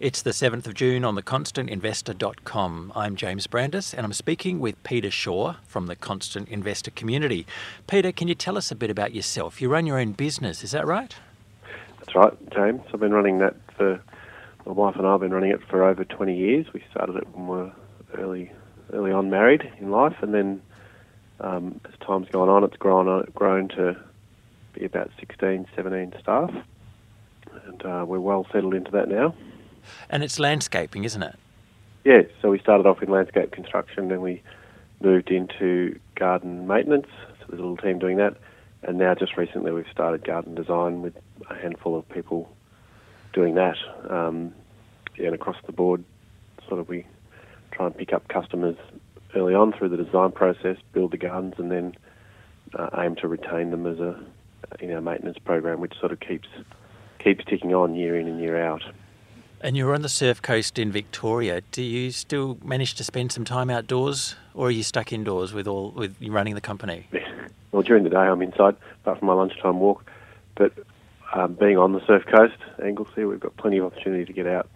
It's the 7th of June on theconstantinvestor.com. I'm James Brandis and I'm speaking with Peter Shaw from the Constant Investor community. Peter, can you tell us a bit about yourself? You run your own business, is that right? That's right, James. I've been running that for, my wife and I have been running it for over 20 years. We started it when we were early, early on married in life and then um, as time's gone on, it's grown, grown to be about 16, 17 staff and uh, we're well settled into that now. And it's landscaping, isn't it? Yeah, so we started off in landscape construction, then we moved into garden maintenance. So there's a little team doing that, and now just recently we've started garden design with a handful of people doing that. Um, and across the board, sort of we try and pick up customers early on through the design process, build the gardens, and then uh, aim to retain them as a in our maintenance program, which sort of keeps keeps ticking on year in and year out. And you're on the surf coast in Victoria. Do you still manage to spend some time outdoors, or are you stuck indoors with all with running the company? Well, during the day I'm inside, apart from my lunchtime walk. But um, being on the surf coast, Anglesea, we've got plenty of opportunity to get out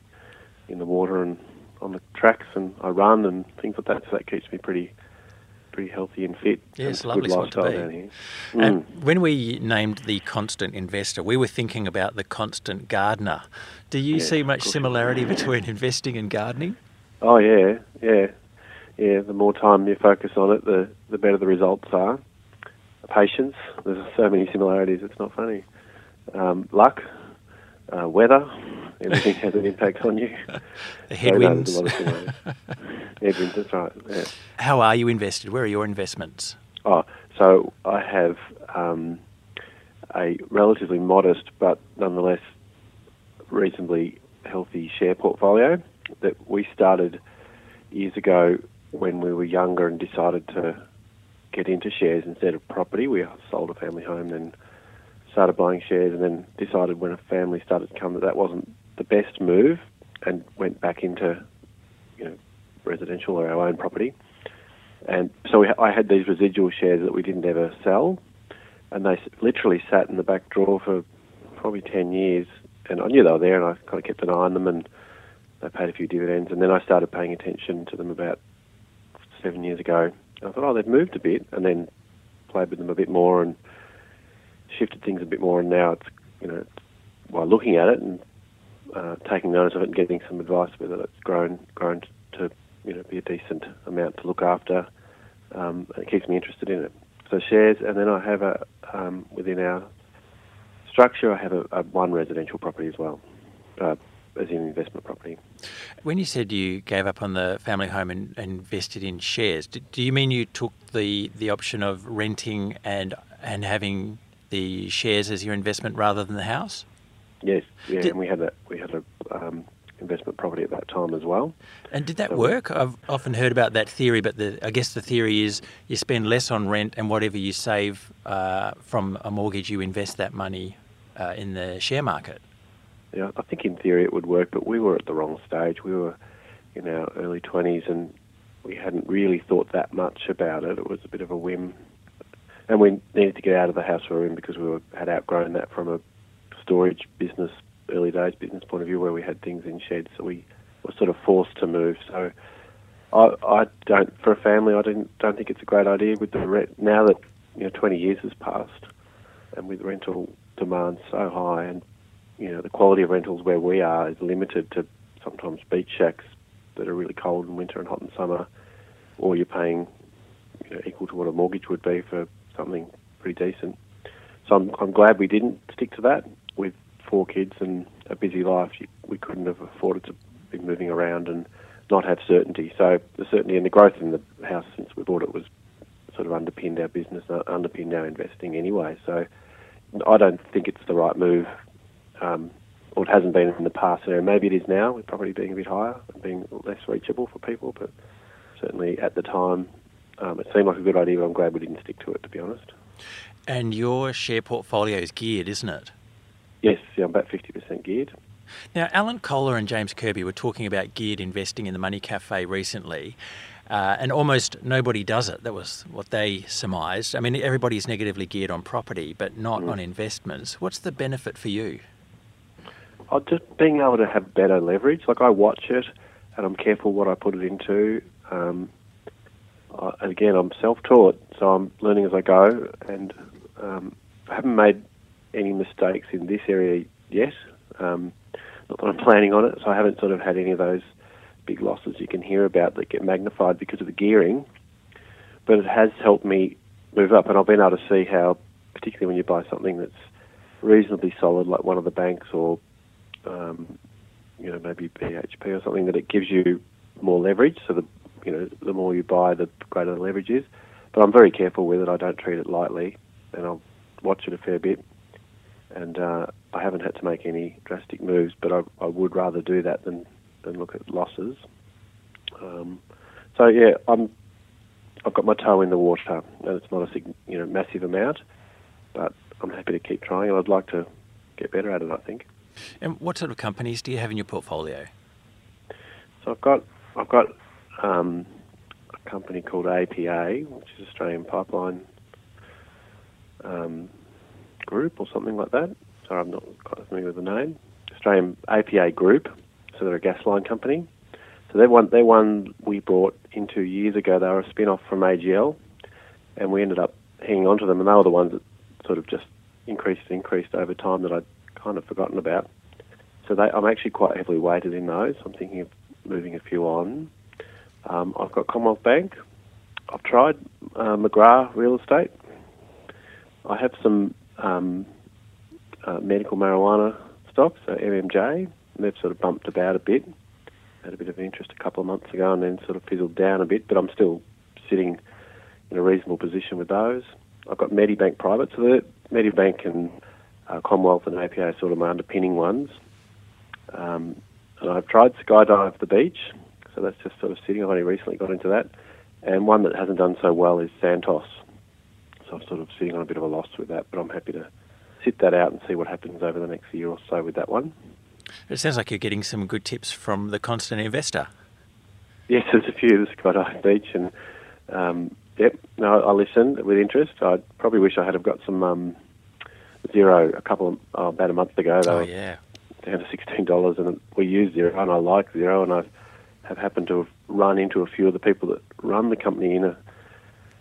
in the water and on the tracks, and I run and things like that. So that keeps me pretty pretty healthy and fit. Yes, and lovely spot to be. Mm. And when we named the constant investor, we were thinking about the constant gardener. Do you yeah, see much similarity between investing and gardening? Oh yeah, yeah, yeah. The more time you focus on it, the the better the results are. Patience. There's so many similarities. It's not funny. Um, luck, uh, weather, everything has an impact on you. The headwinds. So, no, headwinds, that's right. Yeah. How are you invested? Where are your investments? Oh, so I have um, a relatively modest but nonetheless reasonably healthy share portfolio that we started years ago when we were younger and decided to get into shares instead of property. We sold a family home, then started buying shares, and then decided when a family started to come that that wasn't the best move, and went back into you know residential or our own property. And so we, I had these residual shares that we didn't ever sell, and they literally sat in the back drawer for probably ten years. And I knew they were there, and I kind of kept an eye on them, and they paid a few dividends. And then I started paying attention to them about seven years ago. And I thought, oh, they've moved a bit, and then played with them a bit more and shifted things a bit more. And now it's you know, while looking at it and uh, taking notice of it and getting some advice whether it's grown grown to you know be a decent amount to look after. Um, it keeps me interested in it. So shares, and then I have a um, within our structure, I have a, a one residential property as well, uh, as an investment property. When you said you gave up on the family home and, and invested in shares, do, do you mean you took the the option of renting and and having the shares as your investment rather than the house? Yes, yeah, did, and we had a we had a um, investment property at that time as well. And did that so work? I've often heard about that theory, but the, I guess the theory is you spend less on rent, and whatever you save uh, from a mortgage, you invest that money uh, in the share market. Yeah, I think in theory it would work, but we were at the wrong stage. We were in our early twenties, and we hadn't really thought that much about it. It was a bit of a whim, and we needed to get out of the house we were in because we were, had outgrown that from a storage business, early days business point of view, where we had things in sheds, so we were sort of forced to move. So I, I don't, for a family, I didn't, don't think it's a great idea with the rent. Now that you know, 20 years has passed, and with rental demand so high, and you know, the quality of rentals where we are is limited to sometimes beach shacks that are really cold in winter and hot in summer, or you're paying you know, equal to what a mortgage would be for something pretty decent. So I'm, I'm glad we didn't stick to that four kids and a busy life, we couldn't have afforded to be moving around and not have certainty. So the certainty and the growth in the house since we bought it was sort of underpinned our business, uh, underpinned our investing anyway. So I don't think it's the right move, um, or it hasn't been in the past. So maybe it is now, with property being a bit higher and being less reachable for people. But certainly at the time, um, it seemed like a good idea. But I'm glad we didn't stick to it, to be honest. And your share portfolio is geared, isn't it? Yes, yeah, I'm about 50% geared. Now, Alan Kohler and James Kirby were talking about geared investing in the Money Cafe recently. Uh, and almost nobody does it. That was what they surmised. I mean, everybody's negatively geared on property, but not mm. on investments. What's the benefit for you? uh, just being able to have better leverage. Like I watch it, and I'm careful what I put it into. Um, I, again, I'm self-taught, so I'm learning as I go, and um, I haven't made any mistakes in this area yet. Um, not that I'm planning on it, so I haven't sort of had any of those big losses you can hear about that get magnified because of the gearing. But it has helped me move up, and I've been able to see how, particularly when you buy something that's reasonably solid, like one of the banks or um, you know maybe BHP or something, that it gives you more leverage. So the you know the more you buy, the greater the leverage is. But I'm very careful with it. I don't treat it lightly, and I'll watch it a fair bit. And uh, I haven't had to make any drastic moves, but I, I would rather do that than than look at losses. Um, so yeah, I'm I've got my toe in the water, and it's not a you know massive amount, but I'm happy to keep trying, and I'd like to get better at it. I think. And what sort of companies do you have in your portfolio? So I've got I've got um, a company called APA, which is Australian Pipeline um, Group or something like that. Sorry, I'm not quite familiar with the name. Australian APA Group. So they're a gas line company. So they're one, they're one we brought into years ago. They were a spin off from AGL, and we ended up hanging on to them, and they were the ones that sort of just increased and increased over time that I'd kind of forgotten about. So they, I'm actually quite heavily weighted in those. I'm thinking of moving a few on. Um, I've got Commonwealth Bank. I've tried uh, McGrath Real Estate. I have some um, uh, medical marijuana stocks, so MMJ. They've sort of bumped about a bit. Had a bit of interest a couple of months ago and then sort of fizzled down a bit, but I'm still sitting in a reasonable position with those. I've got Medibank Private, so the Medibank and uh, Commonwealth and APA are sort of my underpinning ones. Um, and I've tried Skydive the Beach, so that's just sort of sitting. I've only recently got into that. And one that hasn't done so well is Santos. I'm sort of sitting on a bit of a loss with that, but I'm happy to sit that out and see what happens over the next year or so with that one. It sounds like you're getting some good tips from the constant investor. Yes, there's a few. There's Skydive Beach, and um, yep, no, I listened with interest. I probably wish I had have got some um, Xero a couple of, oh, about a month ago. They oh yeah, down to sixteen dollars, and we use Xero, and I like Xero, and I have happened to have run into a few of the people that run the company in a,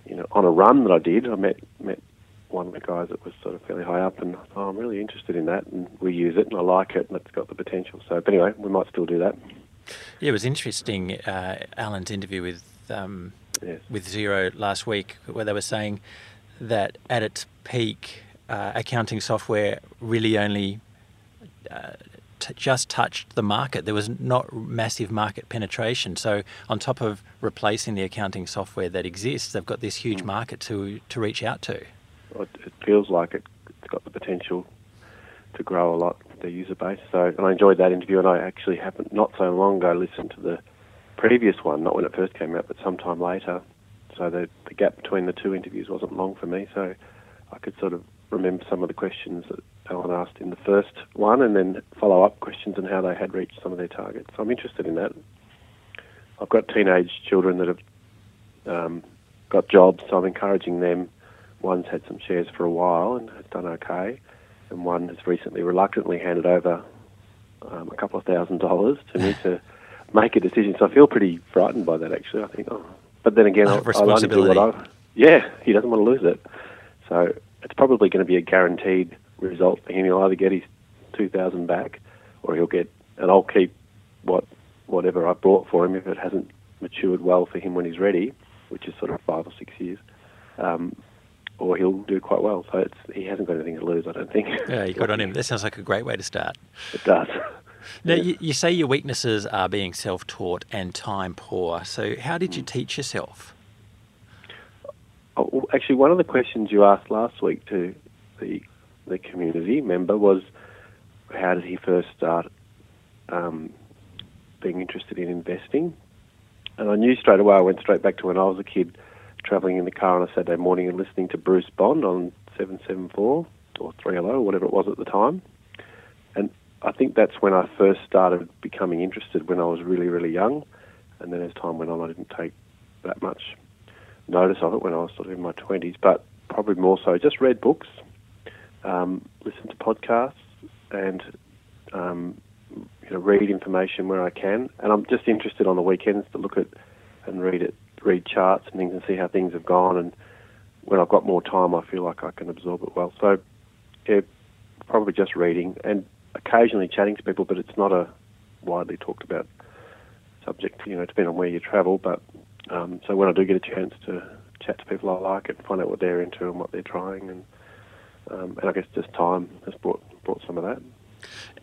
you know, on a run that I did. I met met one of the guys that was sort of fairly high up, and oh, I'm really interested in that, and we use it, and I like it, and it's got the potential. So, but anyway, we might still do that. Yeah, it was interesting. Uh, Alan's interview with um, yes. with Xero last week, where they were saying that at its peak, uh, accounting software really only uh, t- just touched the market. There was not massive market penetration. So, on top of replacing the accounting software that exists, they've got this huge mm. market to to reach out to. It, it feels like it, it's got the potential to grow a lot the user base. So, and I enjoyed that interview, and I actually happened not so long ago listened to the previous one, not when it first came out, but sometime later. So the the gap between the two interviews wasn't long for me, so I could sort of remember some of the questions that Alan asked in the first one, and then follow up questions and how they had reached some of their targets. So I'm interested in that. I've got teenage children that have um, got jobs, so I'm encouraging them. One's had some shares for a while and has done okay, and one has recently reluctantly handed over um, a couple of thousand dollars to me to make a decision. So I feel pretty frightened by that. Actually, I think, oh. but then again, I'll, I'll only do what I. Yeah, he doesn't want to lose it, so it's probably going to be a guaranteed result for him. He'll either get his two thousand back, or he'll get, and I'll keep what whatever I brought for him if it hasn't matured well for him when he's ready, which is sort of five or six years. Um, or he'll do quite well. So he hasn't got anything to lose, I don't think. Yeah, you got on him. That sounds like a great way to start. It does. Now, yeah. you, you, say your weaknesses are being self taught and time poor. So, how did you mm. teach yourself? Actually, one of the questions you asked last week to the, the community member was how did he first start um, being interested in investing? And I knew straight away, I went straight back to when I was a kid travelling in the car on a Saturday morning and listening to Bruce Bond on 774 or 3LO or whatever it was at the time. And I think that's when I first started becoming interested when I was really, really young. And then as time went on, I didn't take that much notice of it when I was sort of in my 20s, but probably more so just read books, um, listened to podcasts, and um, you know, read information where I can, and I'm just interested on the weekends to look at and read it, read charts and things, and see how things have gone. And when I've got more time, I feel like I can absorb it well. So, yeah, probably just reading and occasionally chatting to people, but it's not a widely talked about subject. You know, depending on where you travel. But um, so when I do get a chance to chat to people I like and find out what they're into and what they're trying, and um, and I guess just time has brought brought some of that.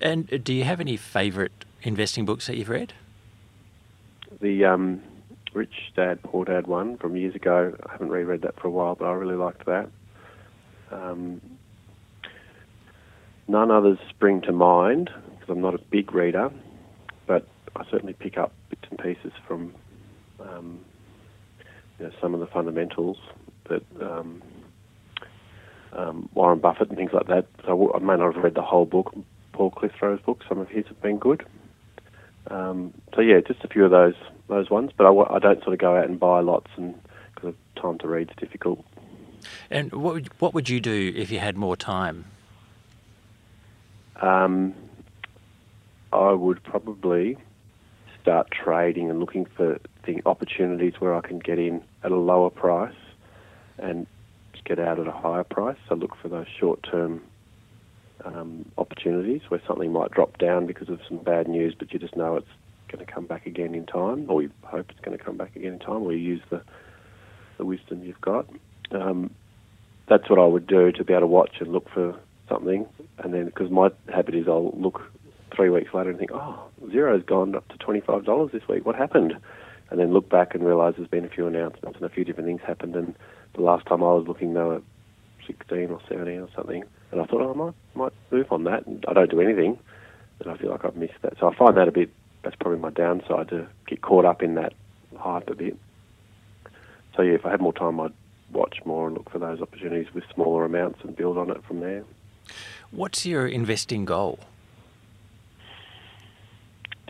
And do you have any favourite investing books that you've read? The um, Rich Dad Poor Dad one from years ago. I haven't reread that for a while, but I really liked that. Um, none others spring to mind because I'm not a big reader, but I certainly pick up bits and pieces from um, you know, some of the fundamentals that um, um, Warren Buffett and things like that. So I may not have read the whole book. Paul Clitheroe's book, some of his have been good. Um, so yeah, just a few of those those ones. But I, I don't sort of go out and buy lots, and because time to read is difficult. And what would, what would you do if you had more time? Um, I would probably start trading and looking for thing, opportunities where I can get in at a lower price and get out at a higher price. So look for those short-term um, opportunities where something might drop down because of some bad news, but you just know it's going to come back again in time, or you hope it's going to come back again in time, or you use the the wisdom you've got. Um, that's what I would do to be able to watch and look for something, and then because my habit is I'll look three weeks later and think, oh, Xero's gone up to twenty five dollars this week. What happened? And then look back and realise there's been a few announcements and a few different things happened. And the last time I was looking, they were sixteen or seventeen or something. And I thought, oh, I might might move on that. And I don't do anything, and I feel like I've missed that. So I find that a bit. That's probably my downside to get caught up in that hype a bit. So yeah, if I had more time, I'd watch more and look for those opportunities with smaller amounts and build on it from there. What's your investing goal?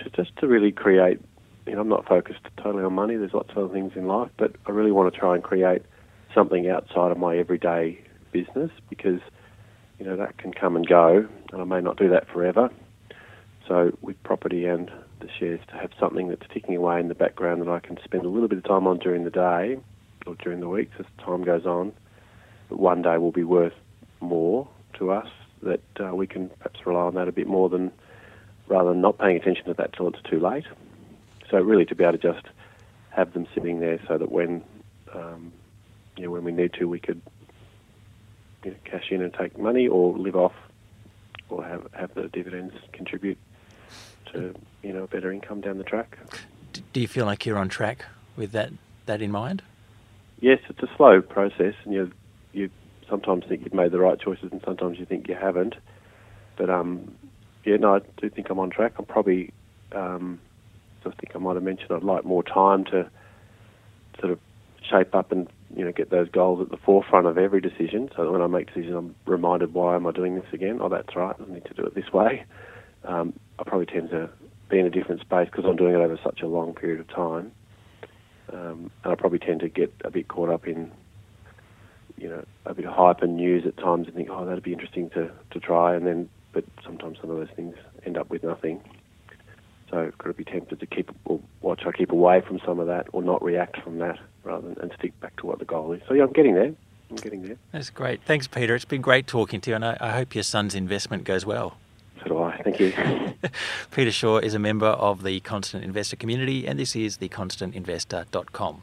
To, just to really create, you know, I'm not focused totally on money. There's lots of other things in life, but I really want to try and create something outside of my everyday business because, you know, that can come and go, and I may not do that forever. So with property and the shares, to have something that's ticking away in the background that I can spend a little bit of time on during the day or during the week as time goes on, but one day will be worth more to us that uh, we can perhaps rely on that a bit more than rather than not paying attention to that till it's too late. So really to be able to just have them sitting there so that when um, you know, when we need to, we could you know, cash in and take money, or live off, or have have the dividends contribute to you know a better income down the track. Do you feel like you're on track with that that in mind? Yes, it's a slow process, and you you sometimes think you've made the right choices, and sometimes you think you haven't. But um, yeah, no, I do think I'm on track. I'm probably, um, I think I might have mentioned I'd like more time to sort of shape up and you know get those goals at the forefront of every decision. So that when I make decisions, I'm reminded why am I doing this again? Oh, that's right. I need to do it this way. Um, I probably tend to be in a different space because I'm doing it over such a long period of time, um, and I probably tend to get a bit caught up in you know a bit of hype and news at times and think, oh, that'd be interesting to to try, and then but sometimes some of those things end up with nothing. So got to be tempted to keep or watch I keep away from some of that or not react from that rather than and stick back to what the goal is. So yeah, I'm getting there. I'm getting there. That's great. Thanks, Peter. It's been great talking to you, and I, I hope your son's investment goes well. So do I. Thank you. Peter Shaw is a member of the Constant Investor community, and this is theconstantinvestor.com.